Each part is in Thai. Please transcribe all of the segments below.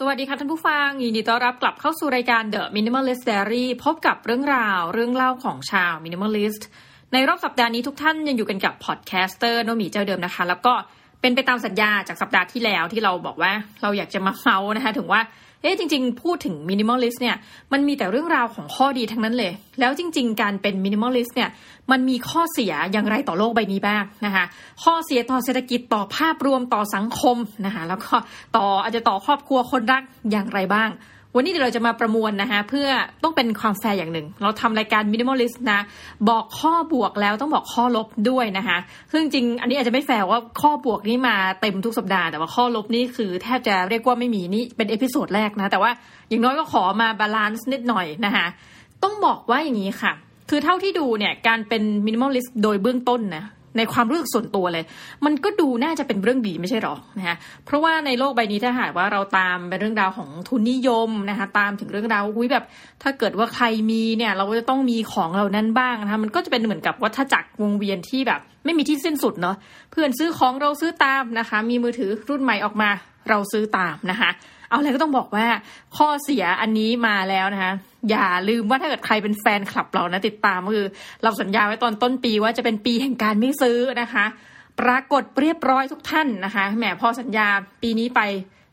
สวัสดีค่ะท่านผู้ฟัง ยินดีต้อนรับกลับเข้าสู่รายการ The Minimalist Diary พบกับเรื่องราวเรื่องเล่าของชาว Minimalist ในรอบสัปดาห์นี้ทุกท่านยังอยู่กันกับ podcaster โนมีเจ้าเดิมนะคะ แล้วก็เป็นไปตามสัญญาจากสัปดาห์ที่แล้วที่เราบอกว่าเราอยากจะมาเมาท์นะคะถึงว่า เอ๊ะจริง ๆ พูดถึง minimalist เนี่ยมันมีแต่เรื่องราวของข้อดีทั้งนั้นเลย แล้วจริง ๆ การเป็น minimalist เนี่ยมันมีข้อเสียอย่างไรต่อโลกใบนี้บ้างนะคะข้อเสียต่อเศรษฐกิจต่อภาพรวมต่อสังคมนะคะแล้วก็ต่ออาจจะต่อครอบครัวคนรักอย่างไรบ้าง วันนี้เดี๋ยวเราจะมาประมวลนะคะเพื่อต้องเป็นความแฟร์อย่างหนึ่ง เราทำรายการ minimalist นะ บอกข้อบวกแล้วต้องบอกข้อลบด้วยนะคะซึ่งจริงอันนี้อาจจะไม่แฟร์ว่าข้อบวกนี่มาเต็มทุกสัปดาห์แต่ว่าข้อลบนี่คือแทบจะเรียกว่าไม่มีนี่เป็น episode แรกนะแต่ว่าอย่างน้อยก็ขอมา balance นิดหน่อยนะคะต้องบอกว่าอย่างนี้ค่ะ คือเท่าที่ดูเนี่ยการเป็น minimalist โดยเบื้องต้นนะ ในความรู้สึกส่วนตัวเลย มันก็ดูน่าจะเป็นเรื่องดีไม่ใช่หรอนะคะเพราะว่าในโลกใบนี้ถ้าหากว่าเราตามเป็นเรื่องราวของทุนนิยมนะคะตามถึงเรื่องราวอุ้ยแบบ ถ้าเกิดว่าใครมีเนี่ย เราก็จะต้องมีของเหล่านั้นบ้างนะคะมันก็จะเป็นเหมือนกับวัฏจักรวงเวียนที่แบบ ไม่มีที่สิ้นสุดเนาะเพื่อนซื้อของเราซื้อตามนะคะ มีมือถือรุ่นใหม่ออกมา เราซื้อตามนะคะ เอาอะไรก็ต้องบอกว่าข้อเสียอันนี้มาแล้วนะคะอย่าลืมว่าถ้าเกิดใครเป็นแฟนคลับเรานะติดตามก็คือ เราสัญญาไว้ตอนต้นปีว่าจะเป็นปีแห่งการไม่ซื้อนะคะ ปรากฏเรียบร้อยทุกท่านนะคะแหมพอสัญญาปีนี้ไป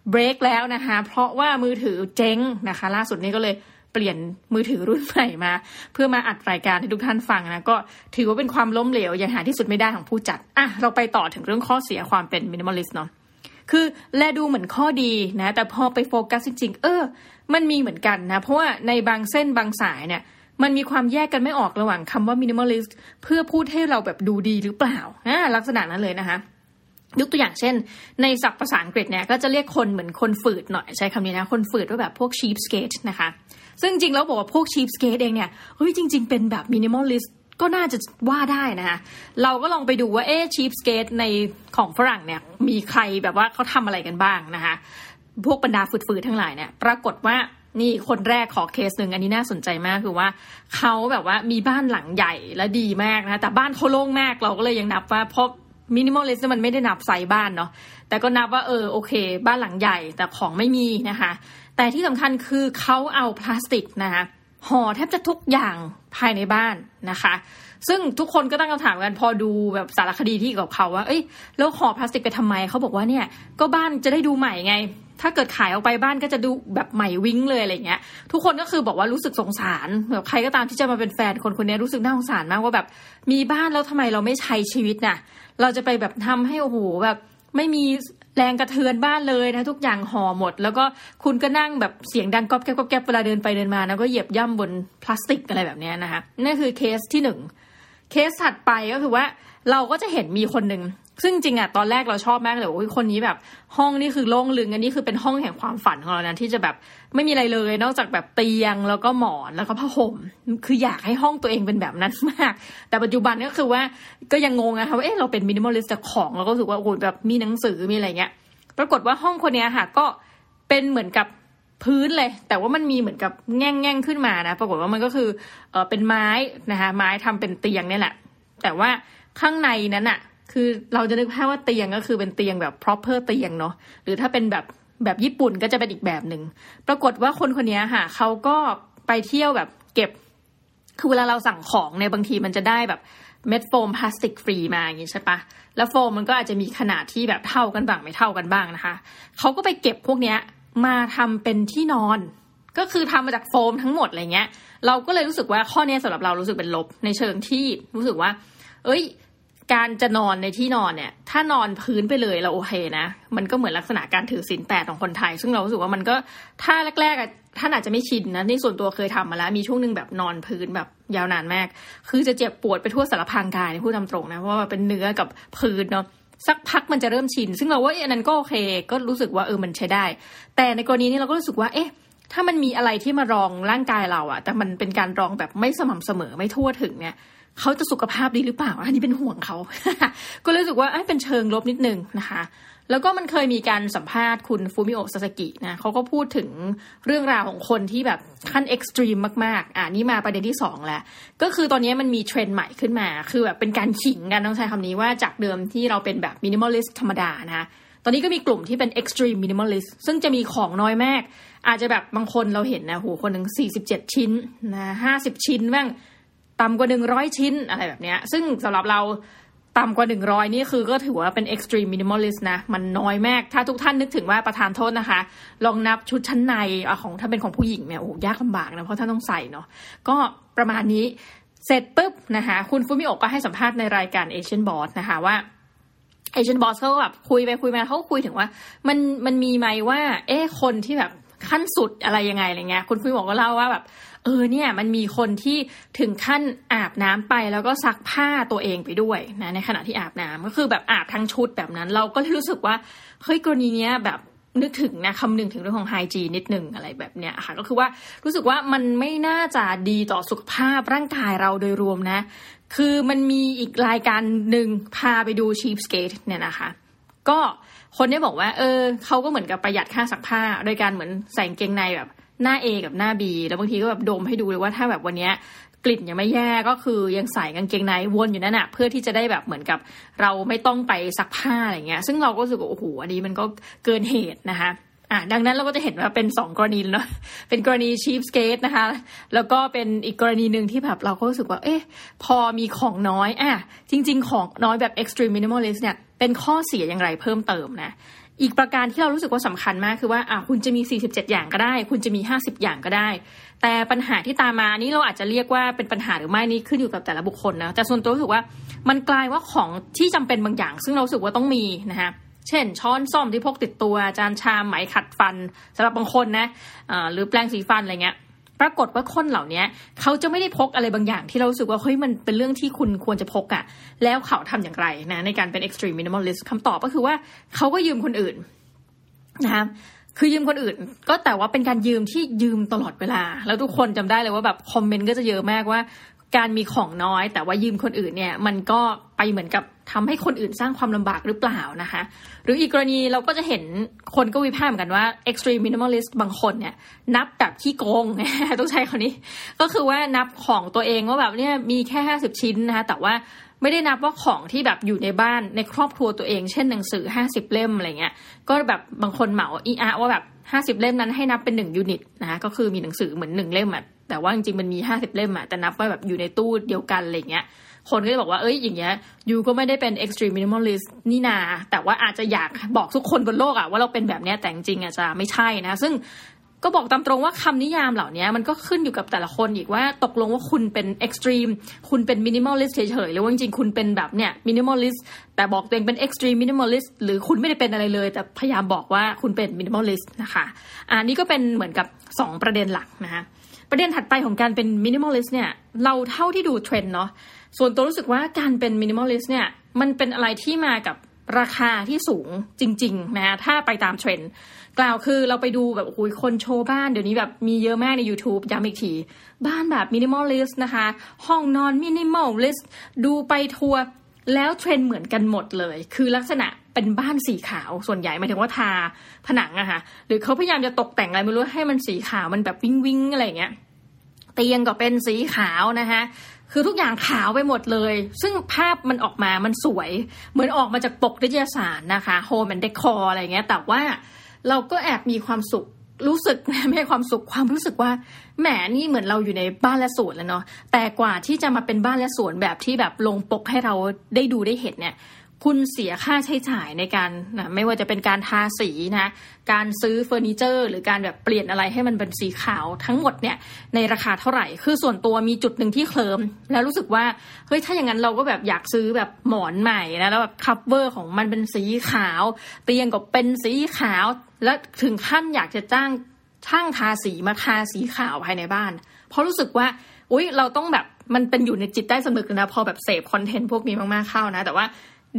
เบรกแล้วนะคะ เพราะว่ามือถือเจ๊งนะคะ ล่าสุดนี้ก็เลยเปลี่ยนมือถือรุ่นใหม่มา เพื่อมาอัดรายการให้ทุกท่านฟังนะก็ถือว่าเป็นความล้มเหลวอย่างหาที่สุดไม่ได้ของผู้จัดอะเราไปต่อถึงเรื่องข้อเสียความเป็น minimalist เนาะ คือแลดูเหมือนข้อดีนะ แต่พอไปโฟกัสจริงๆ เออ มันมีเหมือนกันนะ เพราะว่าในบางเส้นบางสายเนี่ย มันมีความแยกกันไม่ออกระหว่างคำว่า minimalist เพื่อพูดให้เราแบบดูดีหรือเปล่าอ่าลักษณะนั้นเลยนะคะยกตัวอย่างเช่น ในศัพท์ภาษาอังกฤษเนี่ยก็จะเรียกคนเหมือนคนฝืดหน่อยใช้คำนี้นะ คนฝืดว่าแบบพวก cheapskate นะคะ ซึ่งจริงแล้วบอกว่าพวก cheap skate เองเนี่ยเฮ้ยจริง ๆ เป็นแบบ minimalist ก็น่าจะว่าได้นะคะเราก็ลองไปดูว่าเอ๊ cheapskate ในของฝรั่งเนี่ยมีใครแบบว่าเขาทำอะไรกันบ้างนะคะพวกบรรดาฝืดๆทั้งหลายเนี่ยปรากฏว่านี่คนแรกขอเคสหนึ่งอันนี้น่าสนใจมากคือว่าเขาแบบว่ามีบ้านหลังใหญ่และดีมากนะแต่บ้านเขาโล่งมากเราก็เลยยังนับว่าเพราะ minimalist มันไม่ได้นับไซส์บ้านเนาะแต่ก็นับว่าเออโอเค บ้านหลังใหญ่แต่ของไม่มีนะคะ แต่ที่สำคัญคือเขาเอาพลาสติกนะคะ ห่อแทบจะทุกอย่างภายในบ้านนะคะ ซึ่งทุกคนก็ตั้งคำถามกันพอดูแบบสารคดีที่กับเขาว่า เอ้ยแล้วห่อพลาสติกไปทำไมเขาบอกว่าเนี่ย ก็บ้านจะได้ดูใหม่ไง ถ้าเกิดขายออกไปบ้านก็จะดูแบบใหม่วิ่งเลยอะไรเงี้ย ทุกคนก็คือบอกว่ารู้สึกสงสารแบบใครก็ตามที่จะมาเป็นแฟนคนคนนี้รู้สึกน่าสงสารมากว่าแบบ มีบ้านแล้วทำไมเราไม่ใช้ชีวิตน่ะ เราจะไปแบบทำให้โอ้โหแบบไม่มี แรงกระเทือนบ้านเลยนะ ทุกอย่างห่อหมด แล้วก็คุณก็นั่งแบบเสียงดังก๊อบแก๊บก๊อบแก๊บเวลาเดินไปเดินมาแล้วก็เหยียบย่ำบนพลาสติกอะไรแบบนี้นะคะนั่นคือเคสที่หนึ่งเคสถัดไปก็คือว่าเราก็จะเห็นมีคนหนึ่ง ซึ่งจริงอะตอนแรกเราชอบมากเลยว่าคนนี้แบบห้องนี่คือโล่งลึงอันนี้คือเป็นห้องแห่งความฝันของเรานะที่จะแบบไม่มีอะไรเลย นอกจากแบบเตียงแล้วก็หมอนแล้วก็ผ้าห่ม คืออยากให้ห้องตัวเองเป็นแบบนั้นมาก แต่ปัจจุบันก็คือว่าก็ยังงงนะคะว่าเอ๊ะเราเป็น minimalist ของเราก็รู้สึกว่าโอ้ยแบบมีหนังสือมีอะไรเงี้ย ปรากฏว่าห้องคนนี้ค่ะก็เป็นเหมือนกับพื้นเลย แต่ว่ามันมีเหมือนกับแง่งแง่งขึ้นมานะ ปรากฏว่ามันก็คือเออเป็นไม้นะคะไม้ทำเป็นเตียงนี่แหละ แต่ว่าข้างในนั้นอะ คือเราจะนึกภาพว่าเตียงก็คือเป็นเตียงแบบ proper เตียงเนาะหรือถ้าเป็นแบบแบบญี่ปุ่นก็จะเป็นอีกแบบหนึ่งปรากฏว่าคนคนนี้ค่ะเขาก็ไปเที่ยวแบบเก็บ คือเวลาเราสั่งของเนี่ยบางทีมันจะได้แบบเม็ดโฟมพลาสติกฟรีมาอย่างนี้ใช่ปะแล้วโฟมมันก็อาจจะมีขนาดที่แบบเท่ากันบ้างไม่เท่ากันบ้างนะคะเขาก็ไปเก็บพวกเนี้ยมาทำเป็นที่นอน ก็คือทำมาจากโฟมทั้งหมดอะไรเงี้ย เราก็เลยรู้สึกว่าข้อนี้สำหรับเรารู้สึกเป็นลบในเชิงที่รู้สึกว่า เอ้ย การจะนอนในที่นอนเนี่ย ถ้านอนพื้นไปเลยเราโอเคนะ มันก็เหมือนลักษณะการถือศีลแปดของคนไทย ซึ่งเรารู้สึกว่ามันก็ถ้าแรกๆท่านอาจจะไม่ชินนะในส่วนตัวเคยทำมาแล้ว มีช่วงหนึ่งแบบนอนพื้นแบบยาวนานมาก คือจะเจ็บปวดไปทั่วสารพางกายพูดตามตรงนะ เพราะว่าเป็นเนื้อกับพื้นเนาะสักพักมันจะเริ่มชิน ซึ่งเราว่าอันนั้นก็โอเค ก็รู้สึกว่าเออมันใช้ได้ แต่ในกรณีนี้เราก็รู้สึกว่าเอ๊ะถ้ามันมีอะไรที่มารองร่างกายเราอะแต่มันเป็นการรองแบบไม่สม่ำเสมอไม่ทั่วถึงเนี่ย เขาจะสุขภาพดีหรือเปล่า อันนี้เป็นห่วงเขา ก็เลยรู้สึกว่าเป็นเชิงลบนิดนึงนะคะ แล้วก็มันเคยมีการสัมภาษณ์คุณฟูมิโอซาสกินะเขาก็พูดถึงเรื่องราวของคนที่แบบขั้น extreme มากๆ อ่านี่มาประเด็นที่สองแล้ว ก็คือตอนนี้มันมีเทรนด์ใหม่ขึ้นมา คือแบบเป็นการขิงกันต้องใช้คำนี้ว่าจากเดิมที่เราเป็นแบบ minimalist ธรรมดานะตอนนี้ก็มีกลุ่มที่เป็น extreme minimalist ซึ่งจะมีของน้อยมาก อาจจะแบบบางคนเราเห็นนะโหคนหนึ่ง47 ชิ้นนะ50 ชิ้นบ้าง ต่ำกว่า100ชิ้นอะไรแบบเนี้ย ซึ่งสำหรับเราต่ำกว่า 100 นี่คือก็ถือว่าเป็น extreme minimalist นะ มันน้อยมาก ถ้าทุกท่านนึกถึงว่าประทานโทษนะคะ ลองนับชุดชั้นในอของถ้าเป็นของผู้หญิงเนี่ยโอ้ยากลำบากนะ เพราะท่านต้องใส่เนาะก็ประมาณนี้เสร็จปุ๊บนะคะ คุณฟูมิโอกก็ให้สัมภาษณ์ในรายการ Asian Boss นะคะว่า Asian Boss เขาแบบคุยไปคุยมาเขาคุยถึงว่า มันมันมีไหมว่า เอ๊ะคนที่แบบ ขั้นสุดอะไรยังไงอะไรเงี้ย คุณฟูมิโอกก็เล่าว่าแบบ เออเนี่ยมันมีคนที่ถึงขั้นอาบน้ำไปแล้วก็ซักผ้าตัวเองไปด้วยนะในขณะที่อาบน้ำก็คือแบบอาบทั้งชุดแบบนั้น เราก็รู้สึกว่าเฮ้ยกรณีเนี้ยแบบนึกถึงนะคำนึงถึงเรื่องของไฮจีนิดหนึ่งอะไรแบบเนี้ยค่ะก็คือว่ารู้สึกว่ามันไม่น่าจะดีต่อสุขภาพร่างกายเราโดยรวมนะ คือมันมีอีกรายการหนึ่งพาไปดูชีฟสเกตเนี่ยนะคะ ก็คนนี้บอกว่า เออเขาก็เหมือนกับประหยัดค่าซักผ้า โดยการเหมือนใส่เกงในแบบหน้า A กับหน้า B แล้วบางทีก็แบบดมให้ดูเลยว่าถ้าแบบวันนี้กลิ่นยังไม่แย่ก็คือยังใส่กางเกงในวนอยู่นั่นแหะเพื่อที่จะได้แบบเหมือนกับเราไม่ต้องไปซักผ้าอะไรเงี้ย ซึ่งเราก็รู้สึกว่าโอ้โหอันนี้มันก็เกินเหตุนะคะอะดังนั้นเราก็จะเห็นว่าเป็นสองกรณีเนาะเป็นกรณีชีฟสเกตนะคะ แล้วก็เป็นอีกกรณีหนึ่งที่แบบเราก็รู้สึกว่า เอ๊ะ พอมีของน้อยอะจริง ๆ ของน้อยแบบ extreme minimalist เนี่ย เป็นข้อเสียอย่างไรเพิ่มเติมนะอีกประการที่เรารู้สึกว่าสำคัญมากคือว่าอะคุณจะมี 47 อย่างก็ได้ คุณจะมี 50 อย่างก็ได้ แต่ปัญหาที่ตามมานี้เราอาจจะเรียกว่าเป็นปัญหาหรือไม่นี่ขึ้นอยู่กับแต่ละบุคคลนะแต่ส่วนตัวรู้สึกว่ามันกลายว่าของที่จำเป็นบางอย่าง ซึ่งเราสึกว่าต้องมีนะคะเช่น ช้อนซ่อมที่พกติดตัวจานชามไหมขัดฟันสำหรับบางคนนะะหรือแปรงสีฟันอะไรเงี้ย ปรากฏว่าคนเหล่านี้เขาจะไม่ได้พกอะไรบางอย่างที่เราสึกว่าเฮ้ยมันเป็นเรื่องที่คุณควรจะพกอะ่ะแล้วเขาทำอย่างไรนะในการเป็น extreme minimalist คำตอบก็คือว่าเขาก็ยืมคนอื่นนะคะคือยืมคนอื่น ก็แต่ว่าเป็นการยืมที่ยืมตลอดเวลา แล้วทุกคนจำได้เลยว่าแบบคอมเมนต์ก็จะเยอะมากว่า การมีของน้อย แต่ว่ายืมคนอื่นเนี่ย มันก็ไปเหมือนกับ ทำให้คนอื่นสร้างความลำบากหรือเปล่านะคะ หรืออีกกรณีเราก็จะเห็นคนก็วิพากษ์เหมือนกันว่า extreme minimalist บางคนเนี่ย นับแบบขี้โกง ต้องใช้คำนี้ ก็คือว่านับของตัวเองว่าแบบเนี่ยมีแค่ห้าสิบชิ้นนะคะแต่ว่าไม่ได้นับว่าของที่แบบอยู่ในบ้านในครอบครัวตัวเอง เช่นหนังสือห้าสิบเล่มอะไรเงี้ยก็แบบบางคนเหมาอีอะว่าแบบห้าสิบเล่มนั้นให้นับเป็นหนึ่งยูนิตนะคะก็คือมีหนังสือเหมือนหนึ่งเล่มอะแต่ว่าจริงๆมันมีห้าสิบเล่มอะแต่นับว่าแบบอยู่ในตู้เดียวกันอะไรเงี้ย คนก็จะบอกว่าเอ้ยอย่างเงี้ย you ก็ไม่ได้เป็น extreme minimalist นี่นา แต่ว่าอาจจะอยากบอกทุกคนบนโลกอะว่าเราเป็นแบบเนี้ยแต่จริงอาจจะไม่ใช่นะ ซึ่งก็บอกตามตรงว่าคำนิยามเหล่านี้มันก็ขึ้นอยู่กับแต่ละคนอีกว่าตกลงว่าคุณเป็น extreme คุณเป็น minimalist เฉยๆหรือว่าจริงๆคุณเป็นแบบเนี้ย minimalist แต่บอกตัวเองเป็น extreme minimalist หรือคุณไม่ได้เป็นอะไรเลย แต่พยายามบอกว่าคุณเป็น minimalist นะคะอันนี้ก็เป็นเหมือนกับ 2 ประเด็นหลักนะคะประเด็นถัดไปของการเป็น minimalist เนี่ยเราเท่าที่ดูเทรนด์เนาะ ส่วนตัวรู้สึกว่าการเป็น minimalist เนี่ยมันเป็นอะไรที่มากับราคาที่สูงจริงๆนะถ้าไปตามเทรนด์กล่าวคือเราไปดูแบบโอ้ยคนโชว์บ้านเดี๋ยวนี้แบบมีเยอะมากใน YouTube ย้ำอีกที บ้านแบบ minimalist นะคะ ห้องนอน minimalist ดูไปทัวร์แล้วเทรนด์เหมือนกันหมดเลย คือลักษณะเป็นบ้านสีขาวส่วนใหญ่หมายถึงว่าทาผนังอะค่ะหรือเขาพยายามจะตกแต่งอะไรไม่รู้ให้มันสีขาวมันแบบวิ้งวิ้งอะไรเงี้ยเตียงก็เป็นสีขาวนะคะ คือทุกอย่างขาวไปหมดเลย ซึ่งภาพมันออกมามันสวย เหมือนออกมาจากปกนิตยสารนะคะ Home and Decor อะไรเงี้ย แต่ว่าเราก็แอบมีความสุขรู้สึกไม่ใช่ความสุขความรู้สึกว่าแหมนี่เหมือนเราอยู่ในบ้านและสวนแล้วเนาะแต่กว่าที่จะมาเป็นบ้านและสวนแบบที่แบบลงปกให้เราได้ดูได้เห็นเนี่ย คุณเสียค่าใช้จ่ายในการนะไม่ว่าจะเป็นการทาสีนะการซื้อเฟอร์นิเจอร์ หรือการแบบเปลี่ยนอะไรให้มันเป็นสีขาวทั้งหมดเนี่ยในราคาเท่าไหร่ คือส่วนตัวมีจุดหนึ่งที่เคลิ้มแล้วรู้สึกว่าเฮ้ยถ้าอย่างนั้นเราก็แบบอยากซื้อแบบหมอนใหม่นะแล้วแบบ cover ของมันเป็นสีขาว เตียงก็เป็นสีขาว และถึงขั้นอยากจะจ้างช่างทาสีมาทาสีขาวภายในบ้าน เพราะรู้สึกว่าอุ้ยเราต้องแบบมันเป็นอยู่ในจิตใต้สำนึกนะพอแบบเสพคอนเทนต์พวกนี้มากๆเข้านะ แต่ว่า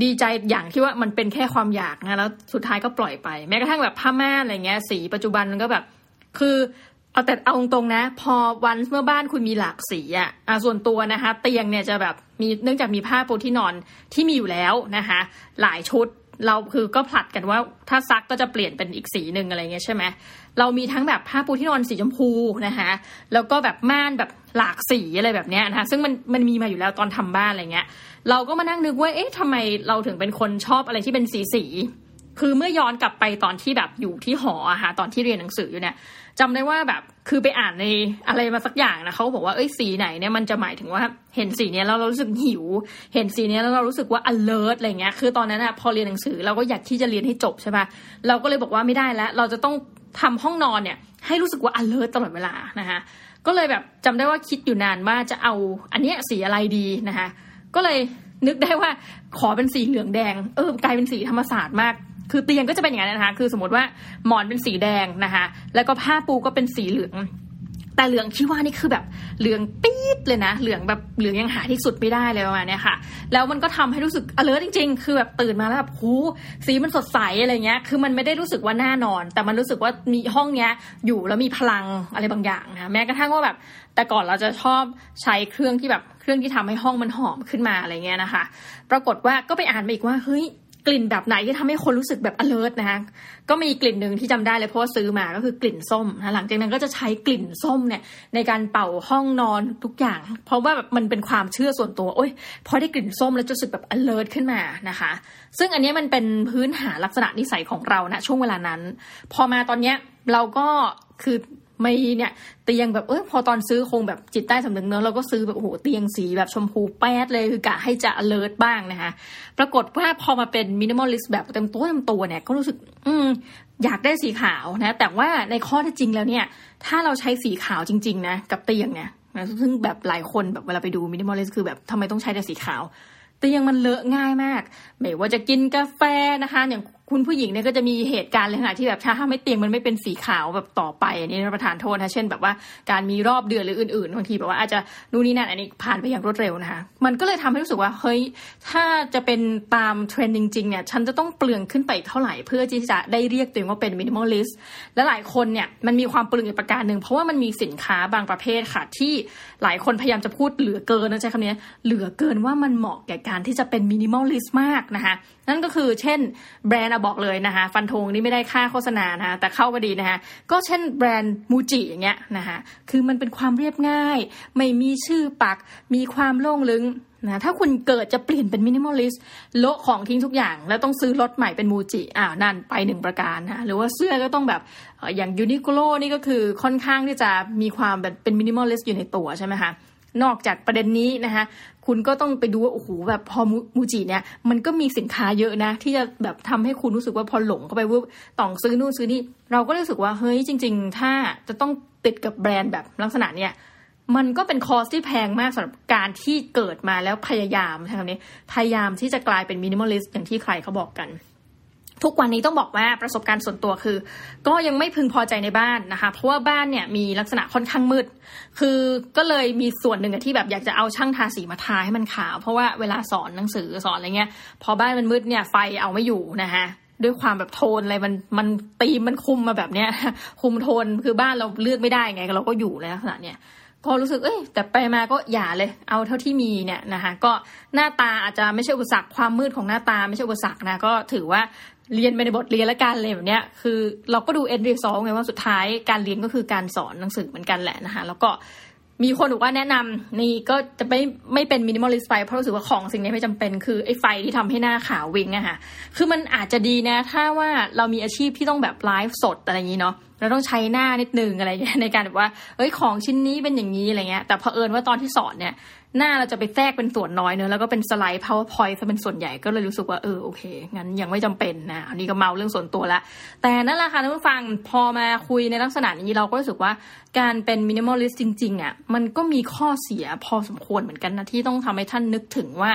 ดีใจอย่างที่ว่ามันเป็นแค่ความอยากนะแล้วสุดท้ายก็ปล่อยไป แม้กระทั่งแบบผ้าม่านอะไรเงี้ย สีปัจจุบันมันก็แบบ คือเอาแต่เอาตรงๆนะ พอวันเมื่อบ้านคุณมีหลากสีอะอะส่วนตัวนะคะ เตียงเนี่ยจะแบบมีเนื่องจากมีผ้าปูที่นอนที่มีอยู่แล้วนะคะ หลายชุดเราคือก็ผลัดกันว่าถ้าซักก็จะเปลี่ยนเป็นอีกสีหนึ่งอะไรเงี้ยใช่ไหมเรามีทั้งแบบผ้าปูที่นอนสีชมพูนะคะแล้วก็แบบม่านแบบหลากสีอะไรแบบเนี้ยนะคะซึ่งมันมันมีมาอยู่แล้วตอนทำบ้านอะไรเงี้ย เราก็มานั่งนึกว่าเอ๊ะทำไมเราถึงเป็นคนชอบอะไรที่เป็นสีสีคือเมื่อย้อนกลับไปตอนที่แบบอยู่ที่หออะค่ะตอนที่เรียนหนังสืออยู่เนี่ยจำได้ว่าแบบคือไปอ่านในอะไรมาสักอย่างนะเขาบอกว่าเอ้ยสีไหนเนี่ยมันจะหมายถึงว่าเห็นสีเนี้ยแล้วเรารู้สึกหิว เห็นสีเนี้ยแล้วเรารู้สึกว่า alert อะไรเงี้ยคือตอนนั้นอะพอเรียนหนังสือเราก็อยากที่จะเรียนให้จบใช่ปะเราก็เลยบอกว่าไม่ได้แล้ว เราจะต้องทำห้องนอนเนี่ยให้รู้สึกว่า alert ตลอดเวลานะคะก็เลยแบบจำได้ว่าคิดอยู่นานว่าจะเอาอันเนี้ยสีอะไรดีนะคะ ก็เลยนึกได้ว่าขอเป็นสีเหลืองแดง เออกลายเป็นสีธรรมศาสตร์มาก คือเตียงก็จะเป็นอย่างนั้นนะคะ คือสมมติว่าหมอนเป็นสีแดงนะคะ แล้วก็ผ้าปูก็เป็นสีเหลืองแต่เหลืองที่ว่านี่คือแบบเหลืองปี๊ดเลยนะ เหลืองแบบเหลืองยังหาที่สุดไม่ได้เลยประมาณนี้ค่ะ แล้วมันก็ทำให้รู้สึกอเลิร์จริง ๆ คือแบบตื่นมาแล้วแบบหูสีมันสดใสอะไรเงี้ย คือมันไม่ได้รู้สึกว่าน่านอน แต่มันรู้สึกว่ามีห้องเนี้ยอยู่แล้วมีพลังอะไรบางอย่างนะแม้กระทั่งว่าแบบ แต่ก่อนเราจะชอบใช้เครื่องที่แบบ เครื่องที่ทำให้ห้องมันหอมขึ้นมาอะไรเงี้ยนะคะ ปรากฏว่าก็ไปอ่านมาอีกว่าเฮ้ยกลิ่นแบบไหนที่ทำให้คนรู้สึกแบบ alert นะคะก็มีกลิ่นหนึ่งที่จำได้เลยเพราะว่าซื้อมาก็คือกลิ่นส้มนะหลังจากนั้นก็จะใช้กลิ่นส้มเนี่ยในการเป่าห้องนอนทุกอย่าง เพราะว่าแบบมันเป็นความเชื่อส่วนตัวโอ้ยพอได้กลิ่นส้มแล้วจะรู้สึกแบบ alert ขึ้นมานะคะ ซึ่งอันนี้มันเป็นพื้นฐานลักษณะนิสัยของเราณนะช่วงเวลานั้น พอมาตอนเนี้ยเราก็คือ ไม่เนี่ยเตียงแบบเออพอตอนซื้อคงแบบจิตใต้สำนึกเนื้อเราก็ซื้อแบบโอ้โหเตียงสีแบบชมพูแป๊ดเลยคือกะให้จะ alert บ้างนะคะ ปรากฏว่าพอมาเป็น minimalist แบบเต็มตัวเต็มตัวเนี่ยก็รู้สึก อืมอยากได้สีขาวนะ แต่ว่าในข้อที่จริงแล้วเนี่ย ถ้าเราใช้สีขาวจริง ๆ นะกับเตียงเนี่ยซึ่งแบบหลายคนแบบเวลาไปดู minimalist คือแบบทำไมต้องใช้แต่สีขาวเตียงมันเลอะง่ายมาก ไม่ว่าจะกินกาแฟนะคะ อย่าง คุณผู้หญิงเนี่ยก็จะมีเหตุการณ์เลยค่ะที่แบบถ้าไม่เตียงมันไม่เป็นสีขาวแบบต่อไปอันนี้ประธานโทษนะเช่นแบบว่าการมีรอบเดือนหรืออื่นๆบางทีแบบว่าอาจจะนู่นนี่นั่นอันนี้ผ่านไปอย่างรวดเร็วนะคะมันก็เลยทำให้รู้สึกว่าเฮ้ยถ้าจะเป็นตามเทรนด์จริงๆเนี่ยฉันจะต้องเปลืองขึ้นไปเท่าไหร่เพื่อที่จะได้เรียกตัวเองว่าเป็น minimalist และหลายคนเนี่ยมันมีความเปลืองอีกประการหนึ่งเพราะว่ามันมีสินค้าบางประเภทค่ะที่หลายคนพยายามจะพูดเหลือเกินนะใช้คำนี้เหลือเกินว่ามันเหมาะแก่การที่จะเป็น minimalist มากนะคะนั่นก็คือเช่นแบรนด์บอกเลยนะคะฟันธงนี่ไม่ได้ค่าโฆษณานะคะแต่เข้าก็ดีนะคะก็เช่นแบรนด์ Muji อย่างเงี้ยนะคะคือมันเป็นความเรียบง่าย ไม่มีชื่อปัก มีความโล่งลึงนะถ้าคุณเกิดจะเปลี่ยนเป็น minimalist โละของทิ้งทุกอย่าง แล้วต้องซื้อหมดใหม่เป็น Muji อ่านั่นไปหนึ่งประการนะหรือว่าเสื้อก็ต้องแบบอย่าง Uniqlo นี่ก็คือค่อนข้างที่จะมีความแบบเป็น minimalist อยู่ในตัวใช่ไหมคะ นอกจากประเด็นนี้นะคะคุณก็ต้องไปดูว่าโอ้โหแบบพอ Muji เนี่ยมันก็มีสินค้าเยอะนะ ที่จะแบบทำให้คุณรู้สึกว่าพอหลงเข้าไปว่าต้องซื้อนู่นซื้อนี่ เราก็รู้สึกว่าเฮ้ยจริง ๆ ถ้าจะต้องติดกับแบรนด์แบบลักษณะเนี่ยมันก็เป็น cost ที่แพงมากสำหรับการที่เกิดมาแล้วพยายามใช่ไหมนี้พยายามที่จะกลายเป็น minimalist อย่างที่ใครเขาบอกกัน ทุกวันนี้ต้องบอกว่าประสบการณ์ส่วนตัวคือ ก็ยังไม่พึงพอใจในบ้านนะคะ เพราะว่าบ้านเนี่ยมีลักษณะค่อนข้างมืด คือก็เลยมีส่วนหนึ่งที่แบบอยากจะเอาช่างทาสีมาทาให้มันขาว เพราะว่าเวลาสอนหนังสือสอนอะไรเงี้ย พอบ้านมันมืดเนี่ยไฟเอาไม่อยู่นะคะด้วยความแบบโทนอะไรมันมันตีมันคุมมาแบบเนี้ยคุมโทนคือบ้านเราเลือกไม่ได้ไงเราก็อยู่ในลักษณะเนี้ยก็รู้สึกเอ้ยแต่ไปมาก็อย่าเลย เอาเท่าที่มีเนี่ยนะคะก็หน้าตาอาจจะไม่ใช่อุปสรรคความมืดของหน้าตาไม่ใช่อุปสรรคนะก็ถือว่า เรียนไปในบทเรียนและการเลยแบบเนี้ยคือเราก็ดู end result ไงว่าสุดท้ายการเรียนก็คือการสอนหนังสือเหมือนกันแหละนะคะแล้วก็มีคนบอกว่าแนะนำนี่ก็จะไม่ไม่เป็น minimalist ไฟเพราะรู้สึกว่าของสิ่งนี้ไม่จำเป็น คือไอ้ไฟที่ทำให้หน้าขาววิ้งอะค่ะคือมันอาจจะดีนะ ถ้าว่าเรามีอาชีพที่ต้องแบบไลฟ์สดอะไรอย่างนี้เนาะ เราต้องใช้หน้านิดนึงอะไรเงี้ยในการแบบว่า เอ้ยของชิ้นนี้เป็นอย่างนี้อะไรเงี้ย แต่เผอิญว่าตอนที่สอนเนี่ย หน้าเราจะไปแทรกเป็นส่วนน้อยเนอะแล้วก็เป็นสไลด์ PowerPoint ซะเป็นส่วนใหญ่ก็เลยรู้สึกว่าเออโอเคงั้นยังไม่จำเป็นนะอันนี้ก็เมาท์เรื่องส่วนตัวละ แต่นั่นแหละค่ะท่านผู้ฟังพอมาคุยในลักษณะนี้เราก็รู้สึกว่าการเป็น minimalist จริงๆอะมันก็มีข้อเสียพอสมควรเหมือนกันนะที่ต้องทำให้ท่านนึกถึงว่า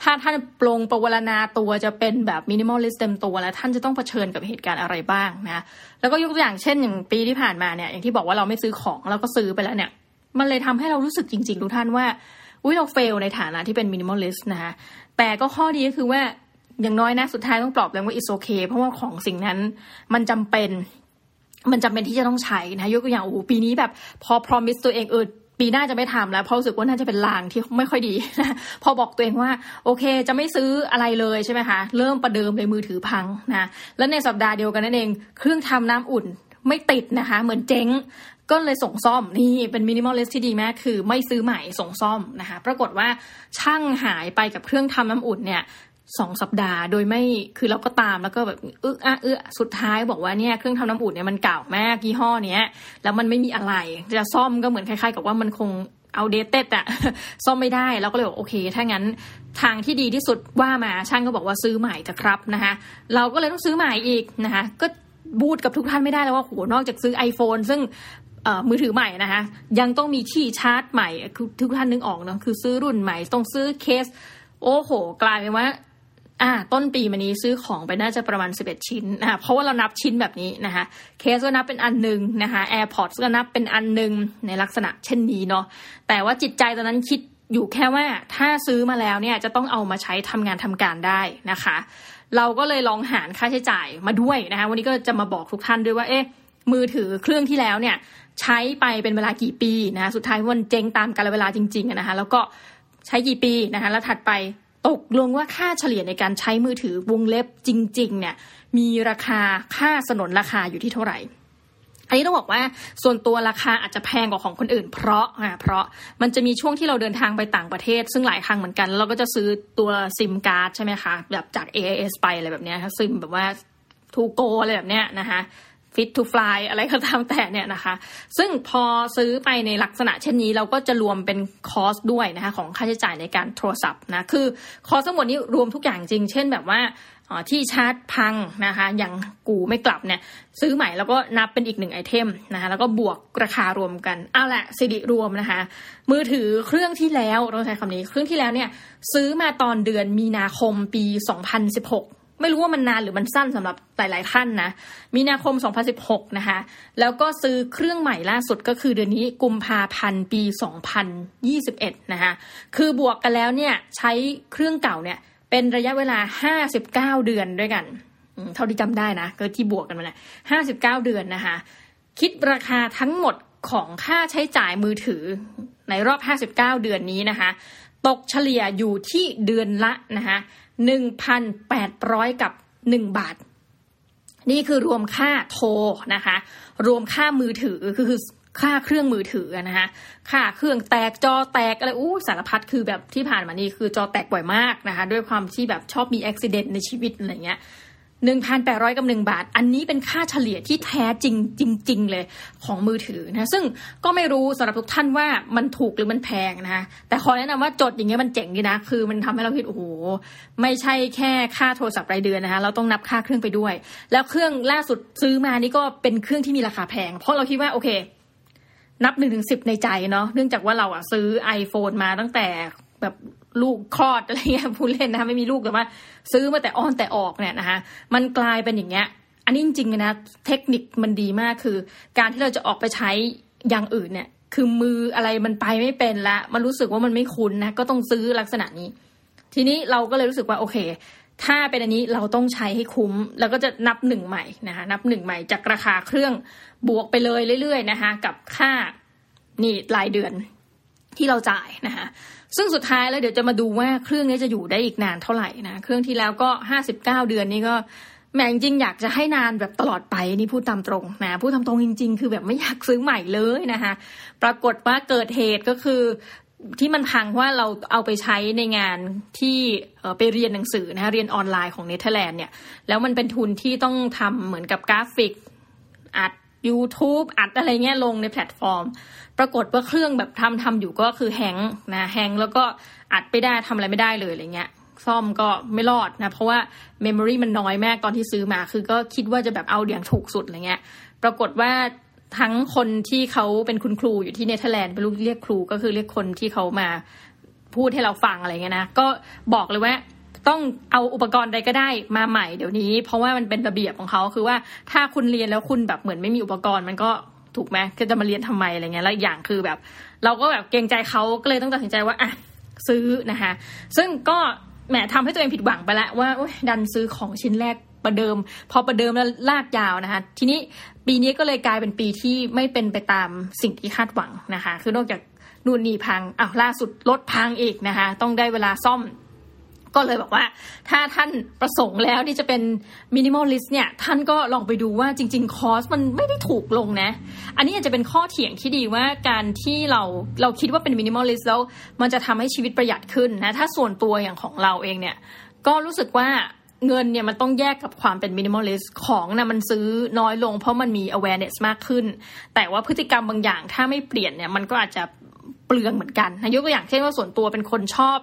ถ้าท่านปลงปวารณาตัวจะเป็นแบบ minimalist เต็มตัวแล้วท่านจะต้องเผชิญกับเหตุการณ์อะไรบ้างนะแล้วก็ยกตัวอย่างเช่นอย่างปีที่ผ่านมาเนี่ยอย่างที่บอกว่าเราไม่ซื้อของแล้วก็ซื้อไปแล้วเนี่ย มันเลยทำให้เรารู้สึกจริง ๆ ทุกท่านว่าอุ้ยเรา fail ในฐานะที่เป็น minimalist นะคะแต่ก็ข้อดีก็คือว่าอย่างน้อยนะสุดท้ายต้องปลอบแล้วว่า it's okay เพราะว่าของสิ่งนั้นมันจำเป็นมันจำเป็นที่จะต้องใช้นะยกตัวอย่างโอ้ปีนี้แบบ พอ promise ตัวเองเออ ปีหน้าจะไม่ทำแล้วเพราะรู้สึกว่าน่าจะเป็นลางที่ไม่ค่อยดีนะพอบอกตัวเองว่า โอเค จะไม่ซื้ออะไรเลยใช่ไหมคะ เริ่มประเดิมเลยมือถือพังนะแล้วในสัปดาห์เดียวกันนั่นเอง เครื่องทำน้ำอุ่นไม่ติดนะคะ เหมือนเจ๊งก็เลยส่งซ่อมนี่เป็นมินิมอลเลสที่ดีมากคือไม่ซื้อใหม่ส่งซ่อมนะคะ ปรากฏว่าช่างหายไปกับเครื่องทำน้ำอุ่นเนี่ย สองสัปดาห์ โดยไม่คือเราก็ตามแล้วก็แบบอึะอะเอื้อสุดท้ายบอกว่าเนี่ยเครื่องทำน้ำอุ่นเนี่ยมันเก่ามากยี่ห้อเนี้ยแล้วมันไม่มีอะไรจะซ่อมก็เหมือนคล้ายๆ กับว่ามันคงเอาเดตเต็ดอะซ่อมไม่ได้เราก็เลยบอกโอเค ถ้างั้นทางที่ดีที่สุดว่ามาช่างก็บอกว่าซื้อใหม่จะครับนะคะเราก็เลยต้องซื้อใหม่อีกนะคะก็บูดกับทุกท่านไม่ได้แล้วว่าโหนอกจากซื้อ iPhone ซึ่งมือถือใหม่นะคะยังต้องมีที่ชาร์จใหม่ทุกท่านนึกออกเนาะคือซื้อรุ่นใหม่ต้องซื้อเคส โอ้โห กลายเป็นว่า อ่า ต้นปีมานี้ซื้อของไปน่าจะประมาณ 11 ชิ้นนะคะเพราะว่าเรานับชิ้นแบบนี้นะคะเคสก็นับเป็นอันหนึ่งนะคะ AirPods ก็นับเป็นอันหนึ่งในลักษณะเช่นนี้เนาะแต่ว่าจิตใจตอนนั้นคิดอยู่แค่ว่าถ้าซื้อมาแล้วเนี่ยจะต้องเอามาใช้ทำงานทำการได้นะคะ เราก็เลยลองหารค่าใช้จ่ายมาด้วยนะคะวันนี้ก็จะมาบอกทุกท่านด้วยว่า เอ๊ะมือถือเครื่องที่แล้วเนี่ยใช้ไปเป็นเวลากี่ปีนะสุดท้ายมันเจ๊งตามกาลเวลาจริงๆนะคะแล้วก็ใช้กี่ปีนะคะแล้วถัดไป ตกลงว่าค่าเฉลี่ยในการใช้มือถือวงเล็บจริง ๆ เนี่ยมีราคาค่าสนนราคาอยู่ที่เท่าไหร่อันนี้ต้องบอกว่าส่วนตัวราคาอาจจะแพงกว่าของคนอื่น เพราะอ่าเพราะมันจะมีช่วงที่เราเดินทางไปต่างประเทศ ซึ่งหลายครั้งเหมือนกัน เราก็จะซื้อตัวซิมการ์ดใช่ไหมคะ แบบจาก AIS ไปอะไรแบบเนี้ยซิมแบบว่า to go อะไรแบบเนี้ยนะคะ Sim2Fly อะไรก็ตามแต่เนี่ยนะคะ ซึ่งพอซื้อไปในลักษณะเช่นนี้เราก็จะรวมเป็น cost ด้วยนะคะของค่าใช้จ่ายในการโทรศัพท์นะคือคอสทั้งหมดนี้รวมทุกอย่างจริง เช่นแบบว่าที่ชาร์จพังนะคะอย่างกูไม่กลับเนี่ยซื้อใหม่แล้วก็นับเป็นอีกหนึ่งไอเทมนะคะแล้วก็บวกราคารวมกันเอาละสิริรวมนะคะ มือถือเครื่องที่แล้วเราใช้คำนี้เครื่องที่แล้วเนี่ยซื้อมาตอนเดือนมีนาคมปี 2016 ไม่รู้ว่ามันนานหรือมันสั้นสำหรับหลาย ๆ ท่านนะ มีนาคม 2016 นะคะ แล้วก็ซื้อเครื่องใหม่ล่าสุดก็คือเดือนนี้กุมภาพันธ์ปี 2021 นะคะ คือบวกกันแล้วเนี่ยใช้เครื่องเก่าเนี่ยเป็นระยะเวลา 59 เดือนด้วยกัน เท่าที่จำได้นะก็ที่บวกกันมาแหละ59 เดือนนะคะ คิดราคาทั้งหมดของค่าใช้จ่ายมือถือในรอบ 59 เดือนนี้นะคะ ตกเฉลี่ยอยู่ที่เดือนละนะคะหนึ่งพันแปดร้อยกับหนึ่งบาท นี่คือรวมค่าโทรนะคะ รวมค่ามือถือคือคือค่าเครื่องมือถือนะคะค่าเครื่องแตกจอแตกอะไรอู้สารพัดคือแบบที่ผ่านมานี่คือจอแตกบ่อยมากนะคะ ด้วยความที่แบบชอบมีอุบิเหตุในชีวิตอะไรเงี้ย หนึ่งพันแปดร้อยกับหนึ่งบาท อันนี้เป็นค่าเฉลี่ยที่แท้จริงจริง ๆ เลยของมือถือนะซึ่งก็ไม่รู้สำหรับทุกท่านว่ามันถูกหรือมันแพงนะแต่ขอแนะนำว่าจดอย่างเงี้ยมันเจ๋งดีนะ คือมันทำให้เราคิดโอ้โหไม่ใช่แค่ค่าโทรศัพท์รายเดือนนะคะเราต้องนับค่าเครื่องไปด้วย แล้วเครื่องล่าสุดซื้อมานี่ก็เป็นเครื่องที่มีราคาแพง เพราะเราคิดว่าโอเค นับหนึ่งถึงสิบในใจเนาะเนื่องจากว่าเราอะซื้อ iPhone มาตั้งแต่แบบ ลูกคลอดอะไรเงี้ยพูดเล่นนะคะไม่มีลูกแต่ว่า ซื้อมาแต่อ้อนแต่ออกเนี่ยนะคะมันกลายเป็นอย่างเงี้ย อันนี้จริงๆนะเทคนิคมันดีมากคือ การที่เราจะออกไปใช้อย่างอื่นเนี่ย คือมืออะไรมันไปไม่เป็นละมันรู้สึกว่ามันไม่คุ้นนะก็ต้องซื้อลักษณะนี้ ทีนี้เราก็เลยรู้สึกว่าโอเค ถ้าเป็นอันนี้เราต้องใช้ให้คุ้ม แล้วก็จะนับหนึ่งใหม่นะคะนับหนึ่งใหม่จากราคาเครื่องบวกไปเลยเรื่อย ๆ นะคะ กับค่านี่รายเดือนที่เราจ่ายนะคะ ซึ่งสุดท้ายแล้วเดี๋ยวจะมาดูว่าเครื่องนี้จะอยู่ได้อีกนานเท่าไหร่นะเครื่องที่แล้วก็ห้าสิบเก้าเดือนนี่ก็แม่จริงอยากจะให้นานแบบตลอดไปนี่พูดตามตรงนะพูดตามตรงจริง ๆ คือแบบไม่อยากซื้อใหม่เลยนะคะปรากฏว่าเกิดเหตุก็คือที่มันพังว่าเราเอาไปใช้ในงานที่ไปเรียนหนังสือนะคะเรียนออนไลน์ของเนเธอร์แลนด์เนี่ยแล้วมันเป็นทุนที่ต้องทำเหมือนกับกราฟิกอัด YouTube อัดอะไรเงี้ยลงในแพลตฟอร์ม ปรากฏว่าเครื่องแบบทำทำอยู่ก็คือ hang นะ hang แล้วก็อัดไปได้ทำอะไรไม่ได้เลยอะไรเงี้ยซ่อมก็ไม่รอดนะ เพราะว่า memory มันน้อยมากตอนที่ซื้อมา คือก็คิดว่าจะแบบเอาอย่างถูกสุดอะไรเงี้ย ปรากฏว่าทั้งคนที่เขาเป็นคุณครูอยู่ที่เนเธอร์แลนด์เป็นลูกเรียกครูก็คือเรียกคนที่เขามาพูดให้เราฟังอะไรเงี้ยนะ ก็บอกเลยว่า ต้องเอาอุปกรณ์ใดก็ได้มาใหม่เดี๋ยวนี้ เพราะว่ามันเป็นระเบียบของเขาคือว่าถ้าคุณเรียนแล้วคุณแบบเหมือนไม่มีอุปกรณ์มันก็ถูกไหมก็จะมาเรียนทำไมอะไรเงี้ยแล้วอย่างคือแบบ เราก็แบบเกรงใจเขาก็เลยต้องตัดสินใจว่าอะซื้อนะคะ ซึ่งก็แหมทำให้ตัวเองผิดหวังไปแล้วว่าดันซื้อของชิ้นแรกประเดิม พอประเดิมแล้วลากยาวนะคะ ทีนี้ปีนี้ก็เลยกลายเป็นปีที่ไม่เป็นไปตามสิ่งที่คาดหวังนะคะ คือนอกจากนู่นนี่พังอ้าวล่าสุดรถพังอีกนะคะ ต้องได้เวลาซ่อม ก็เลยบอกว่าถ้าท่านประสงค์แล้วที่จะเป็น minimalist เนี่ย ท่านก็ลองไปดูว่าจริง ๆ cost มันไม่ได้ถูกลงนะ อันนี้อาจจะเป็นข้อเถียงที่ดีว่าการที่เราเราคิดว่าเป็น minimalist แล้ว มันจะทำให้ชีวิตประหยัดขึ้นนะ ถ้าส่วนตัวอย่างของเราเองเนี่ย ก็รู้สึกว่าเงินเนี่ยมันต้องแยกกับความเป็น minimalist ของนะมันซื้อน้อยลง เพราะมันมี awareness มากขึ้น แต่ว่าพฤติกรรมบางอย่างถ้าไม่เปลี่ยนเนี่ยมันก็อาจจะเปลืองเหมือนกันนะยกตัวอย่างเช่นว่าส่วนตัวเป็นคนชอบ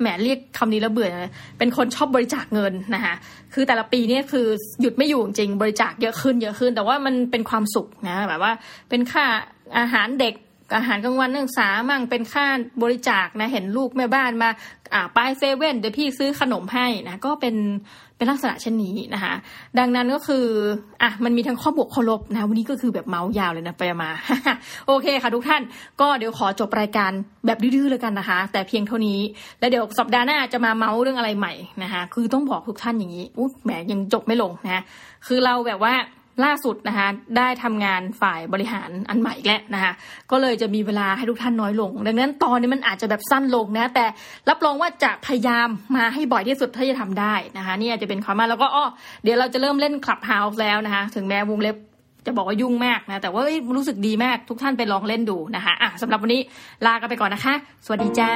แหมเรียกคำนี้แล้วเบื่อเลยเป็นคนชอบบริจาคเงินนะคะคือแต่ละปีเนี่ยคือหยุดไม่อยู่จริงบริจาคเยอะขึ้นเยอะขึ้น แต่ว่ามันเป็นความสุขนะแบบว่าเป็นค่าอาหารเด็ก อาหารกลางวันนักศึกษามั่งเป็นค่าบริจาคนะเห็นลูกแม่บ้านมาอ่าป้ายเซเว่นเดี๋ยวพี่ซื้อขนมให้นะก็เป็นเป็นลักษณะเช่นนี้นะคะดังนั้นก็คืออะมันมีทั้งข้อบวกข้อลบนะวันนี้ก็คือแบบเมาส์ยาวเลยนะไปมา โอเคค่ะทุกท่าน ก็เดี๋ยวขอจบรายการแบบดื้อๆเลยกันนะคะ แต่เพียงเท่านี้ แล้วเดี๋ยวสัปดาห์หน้าจะมาเมาส์เรื่องอะไรใหม่นะคะคือต้องบอกทุกท่านอย่างนี้อุ๊ยแหมยังจบไม่ลงนะคือเราแบบว่า ล่าสุดนะคะได้ทำงานฝ่ายบริหารอันใหม่แล้วนะคะก็เลยจะมีเวลาให้ทุกท่านน้อยลง ดังนั้นตอนนี้มันอาจจะแบบสั้นลงนะแต่รับรองว่าจะพยายามมาให้บ่อยที่สุดถ้าจะทำได้นะคะนี่อาจจะเป็นความมาแล้วก็อ้อเดี๋ยวเราจะเริ่มเล่นคลับเฮาส์แล้วนะคะถึงแม้วงเล็บจะบอกว่ายุ่งมากนะ แต่ว่ารู้สึกดีมากทุกท่านไปลองเล่นดูนะคะอะสำหรับวันนี้ลากันไปก่อนนะคะ สวัสดีจ้า